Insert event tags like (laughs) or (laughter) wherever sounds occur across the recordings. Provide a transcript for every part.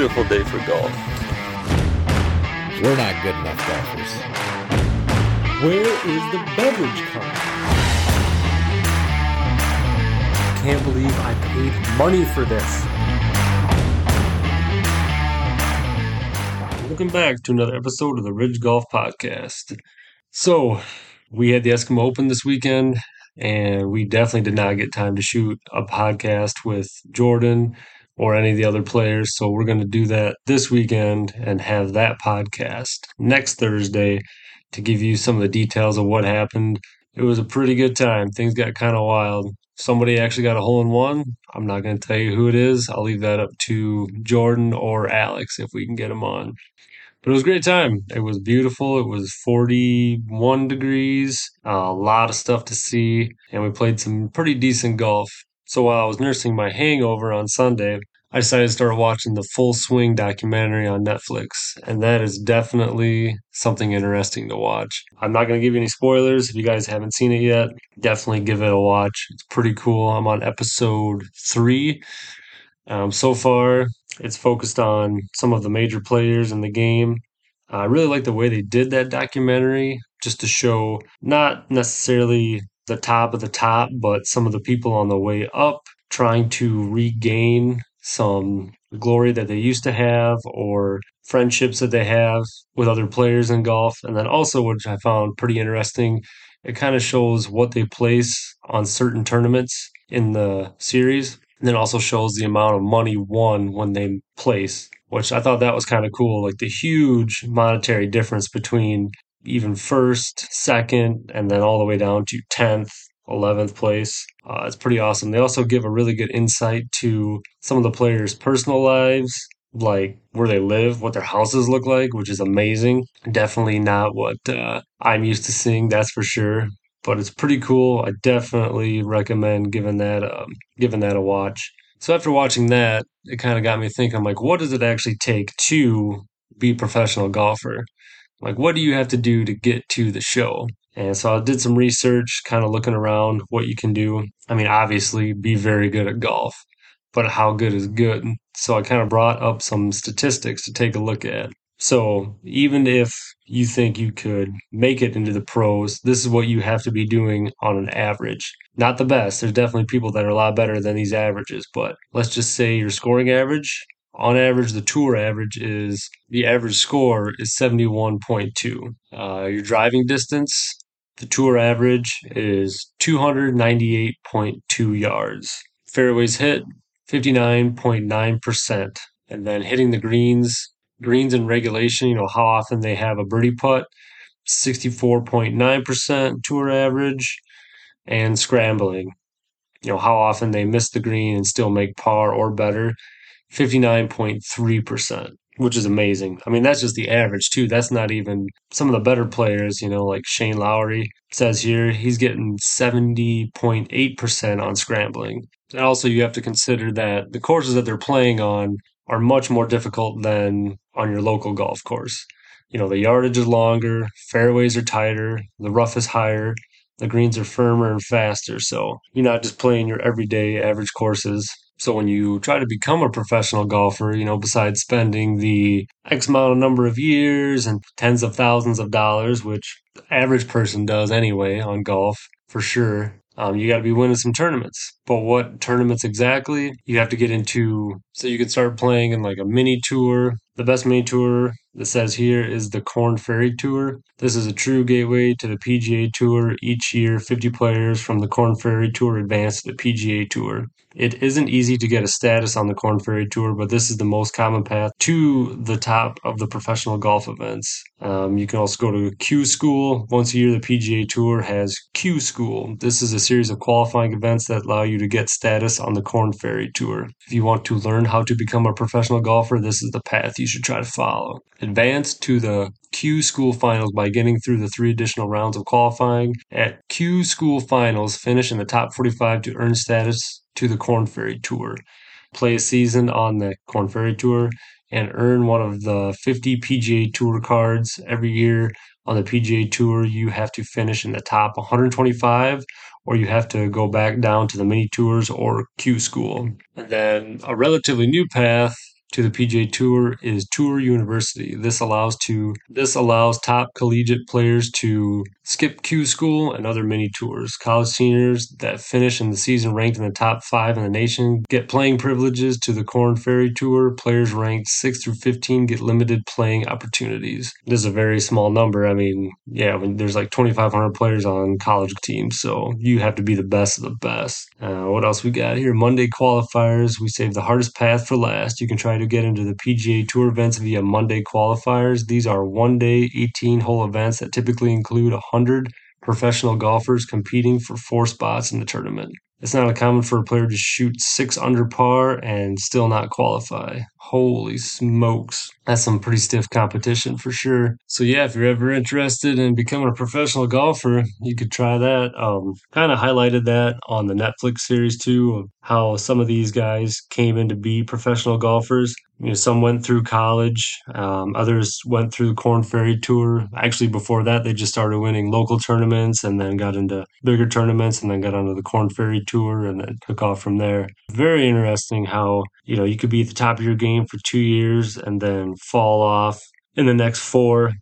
beautiful day for golf. We're not good enough golfers. Where is the beverage cart? Can't believe I paid money for this. Welcome back to another episode of the Ridge Golf Podcast. So, we had the Eskimo Open this weekend, and we definitely did not get time to shoot a podcast with Jordan or any of the other players. So we're going to do that this weekend and have that podcast next Thursday to give you some of the details of what happened. It was a pretty good time. Things got kind of wild. Somebody actually got a hole in one. I'm not going to tell you who it is. I'll leave that up to Jordan or Alex if we can get them on. But it was a great time. It was beautiful. It was 41 degrees, a lot of stuff to see, and we played some pretty decent golf. So while I was nursing my hangover on Sunday, I decided to start watching the Full Swing documentary on Netflix, and that is definitely something interesting to watch. I'm not going to give you any spoilers if you guys haven't seen it yet. Definitely give it a watch. It's pretty cool. I'm on episode three. Um, so far, it's focused on some of the major players in the game. I really like the way they did that documentary, just to show not necessarily the top of the top, but some of the people on the way up trying to regain some glory that they used to have or friendships that they have with other players in golf. And then also, which I found pretty interesting, it kind of shows what they place on certain tournaments in the series and then also shows the amount of money won when they place, which I thought that was kind of cool. Like the huge monetary difference between even first, second, and then all the way down to 10th, 11th place. Uh, it's pretty awesome. They also give a really good insight to some of the players' personal lives, like where they live, what their houses look like, which is amazing. Definitely not what uh, I'm used to seeing, that's for sure but it's pretty cool. I definitely recommend giving that um, giving that a watch. So after watching that, it kind of got me thinking like what does it actually take to be a professional golfer? Like what do you have to do to get to the show? And so I did some research, kind of looking around what you can do. I mean, obviously be very good at golf, but how good is good? So I kind of brought up some statistics to take a look at. So even if you think you could make it into the pros, this is what you have to be doing on an average. Not the best. There's definitely people that are a lot better than these averages, but let's just say your scoring average. On average, the tour average is the average score is 71.2. Uh, your driving distance, the tour average is 298.2 yards. Fairways hit, 59.9%. And then hitting the greens, greens in regulation, you know, how often they have a birdie putt, 64.9% tour average, and scrambling, you know, how often they miss the green and still make par or better, 59.3%, which is amazing. I mean, that's just the average, too. That's not even some of the better players, you know, like Shane Lowry says here, he's getting 70.8% on scrambling. And also, you have to consider that the courses that they're playing on are much more difficult than on your local golf course. You know, the yardage is longer, fairways are tighter, the rough is higher, the greens are firmer and faster. So you're not just playing your everyday average courses. So when you try to become a professional golfer, you know, besides spending the X amount of number of years and tens of thousands of dollars, which the average person does anyway on golf for sure, um, you got to be winning some tournaments. But what tournaments exactly? You have to get into, so you can start playing in like a mini tour. The best mini tour that says here is the Korn Ferry Tour. This is a true gateway to the PGA Tour. Each year, 50 players from the Korn Ferry Tour advance to the PGA Tour. It isn't easy to get a status on the Korn Ferry Tour, but this is the most common path to the top of the professional golf events. Um, you can also go to Q School. Once a year, the PGA Tour has Q School. This is a series of qualifying events that allow you to get status on the Korn Ferry Tour. If you want to learn how to become a professional golfer, this is the path you should try to follow. Advance to the Q School Finals by getting through the three additional rounds of qualifying. At Q School Finals, finish in the top 45 to earn status to the Korn Ferry Tour, play a season on the Korn Ferry Tour, and earn one of the 50 PGA Tour cards every year. On the PGA Tour, you have to finish in the top 125, or you have to go back down to the mini tours or Q School. And then a relatively new path to the PGA Tour is Tour University. This allows to this allows top collegiate players to skip Q school and other mini tours. College seniors that finish in the season ranked in the top five in the nation get playing privileges to the Korn Ferry Tour. Players ranked six through fifteen get limited playing opportunities. This is a very small number. I mean, yeah, mean, there's like 2,500 players on college teams, so you have to be the best of the best. Uh, what else we got here? Monday qualifiers. We saved the hardest path for last. You can try to get into the PGA Tour events via Monday qualifiers. These are one day, 18 hole events that typically include 100 professional golfers competing for four spots in the tournament. It's not uncommon for a player to shoot six under par and still not qualify. Holy smokes. That's some pretty stiff competition for sure. So yeah, if you're ever interested in becoming a professional golfer, you could try that. Um, kind of highlighted that on the Netflix series too, of how some of these guys came in to be professional golfers. You know, some went through college, um, others went through the Korn Ferry Tour. Actually, before that, they just started winning local tournaments and then got into bigger tournaments and then got onto the Korn Ferry Tour and then took off from there. Very interesting how, you know, you could be at the top of your game for two years and then fall off in the next four.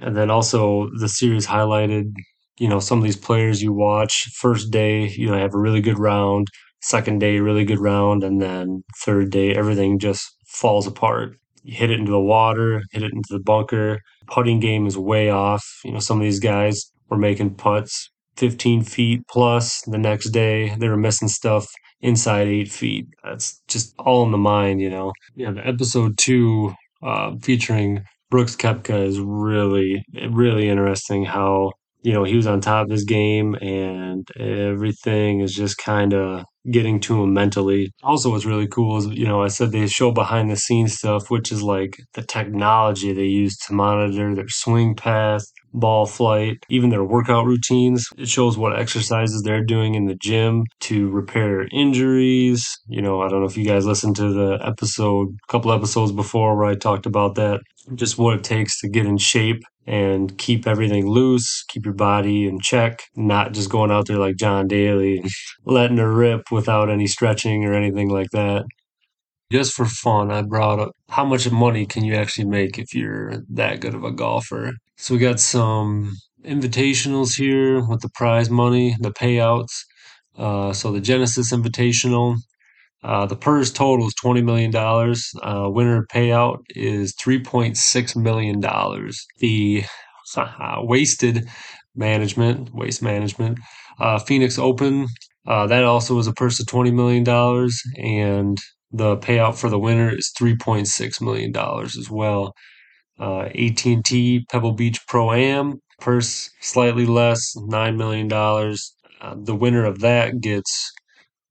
And then also the series highlighted, you know, some of these players you watch first day, you know, have a really good round, second day, really good round, and then third day, everything just falls apart. You hit it into the water, hit it into the bunker. Putting game is way off. You know, some of these guys were making putts 15 feet plus the next day. They were missing stuff inside eight feet. That's just all in the mind, you know. Yeah, the episode two uh, featuring Brooks Koepka is really, really interesting how, you know, he was on top of his game and everything is just kind of getting to him mentally. Also, what's really cool is, you know, I said they show behind the scenes stuff, which is like the technology they use to monitor their swing path, ball flight, even their workout routines. It shows what exercises they're doing in the gym to repair injuries. You know, I don't know if you guys listened to the episode, a couple episodes before where I talked about that, just what it takes to get in shape and keep everything loose, keep your body in check, not just going out there like John Daly (laughs) letting her rip without any stretching or anything like that. Just for fun, I brought up how much money can you actually make if you're that good of a golfer. So we got some invitationals here with the prize money, the payouts. Uh, so the Genesis Invitational, uh, the purse total is $20 million. Uh, winner payout is $3.6 million. The uh, wasted management, waste management, uh, Phoenix Open, uh, that also was a purse of $20 million. And the payout for the winner is $3.6 million as well. Uh, AT&T Pebble Beach Pro Am, purse slightly less, $9 million. Uh, the winner of that gets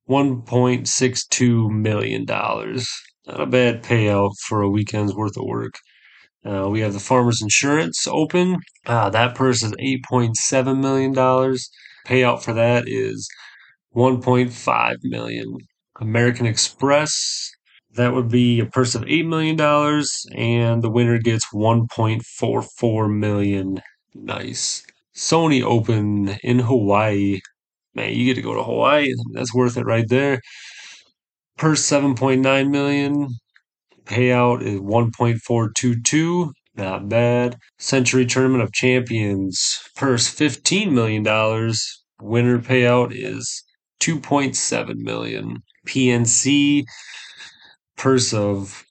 $1.62 million. Not a bad payout for a weekend's worth of work. Uh, we have the Farmers Insurance Open. Uh, that purse is $8.7 million. Payout for that is 1.5 million. American Express, that would be a purse of $8 million, and the winner gets 1.44 million. Nice. Sony Open in Hawaii man, you get to go to Hawaii. That's worth it right there. Purse 7.9 million. Payout is 1.422. Not bad. Sentry Tournament of Champions. Purse $15 million. Winner payout is 2.7 million. PNC purse of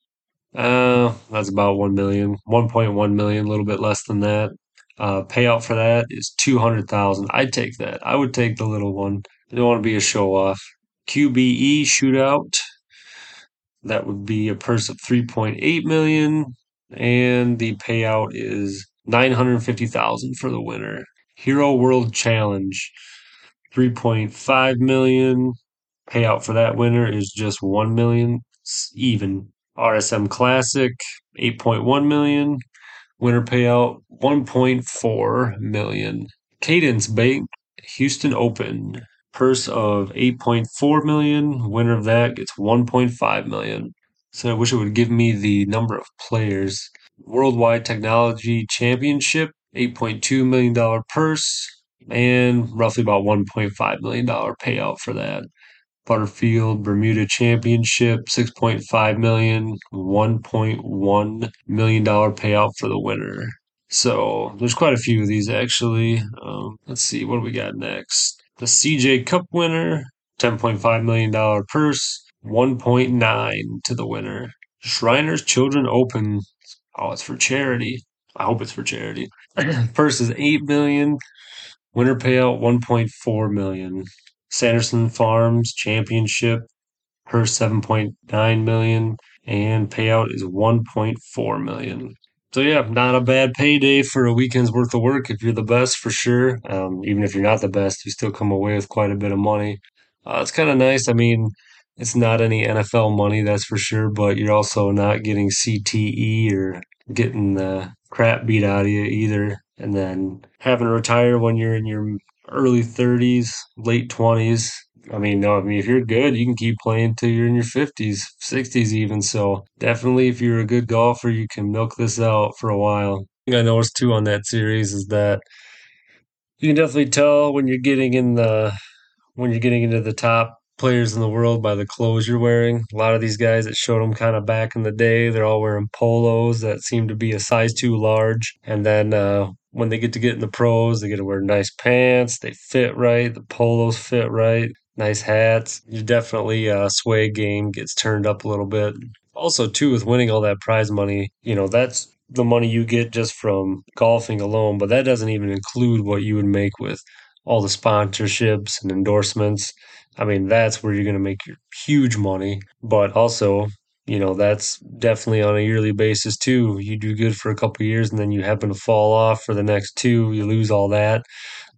uh that's about 1 million 1.1 million a little bit less than that uh, payout for that is two hundred thousand. I'd take that. I would take the little one. I don't want to be a show off. QBE shootout. That would be a purse of three point eight million, and the payout is nine hundred fifty thousand for the winner. Hero World Challenge, three point five million. Payout for that winner is just one million, even. RSM Classic, eight point one million. Winner payout 1.4 million. Cadence Bank Houston Open purse of 8.4 million. Winner of that gets 1.5 million. So I wish it would give me the number of players. Worldwide Technology Championship, $8.2 million purse, and roughly about $1.5 million payout for that. Butterfield Bermuda Championship, 6.5 million, 1.1 million dollar payout for the winner. So there's quite a few of these actually. Um, let's see, what do we got next? The CJ Cup winner, $10.5 million purse, 1.9 to the winner. Shriners Children Open. Oh, it's for charity. I hope it's for charity. (clears throat) purse is 8 million. Winner payout 1.4 million. Sanderson Farms Championship purse 7.9 million and payout is 1.4 million. So yeah, not a bad payday for a weekend's worth of work if you're the best for sure. Um, even if you're not the best, you still come away with quite a bit of money. Uh, it's kind of nice. I mean, it's not any NFL money, that's for sure, but you're also not getting CTE or getting the crap beat out of you either. And then having to retire when you're in your early 30s, late 20s, I mean, no, I mean, if you're good, you can keep playing till you're in your 50s, 60s even. So definitely, if you're a good golfer, you can milk this out for a while. I noticed too on that series is that you can definitely tell when you're getting in the when you're getting into the top players in the world by the clothes you're wearing. A lot of these guys that showed them kind of back in the day, they're all wearing polos that seem to be a size too large. And then uh, when they get to get in the pros, they get to wear nice pants. They fit right. The polos fit right nice hats. You definitely uh, sway game gets turned up a little bit. Also, too, with winning all that prize money, you know that's the money you get just from golfing alone, but that doesn't even include what you would make with all the sponsorships and endorsements. I mean, that's where you're going to make your huge money. But also, you know, that's definitely on a yearly basis too. You do good for a couple years and then you happen to fall off for the next two, you lose all that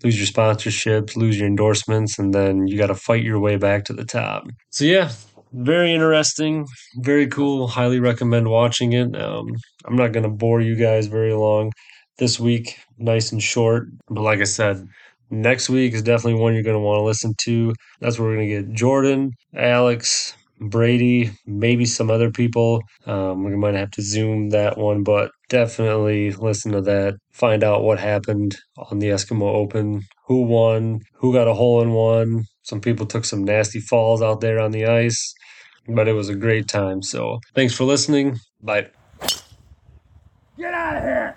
lose your sponsorships, lose your endorsements, and then you got to fight your way back to the top. So, yeah, very interesting, very cool. Highly recommend watching it. Um, I'm not going to bore you guys very long this week, nice and short. But like I said, next week is definitely one you're going to want to listen to. That's where we're going to get Jordan, Alex, Brady, maybe some other people. Um, we might have to zoom that one, but definitely listen to that. Find out what happened on the Eskimo Open, who won, who got a hole in one. Some people took some nasty falls out there on the ice, but it was a great time. So thanks for listening. Bye. Get out of here!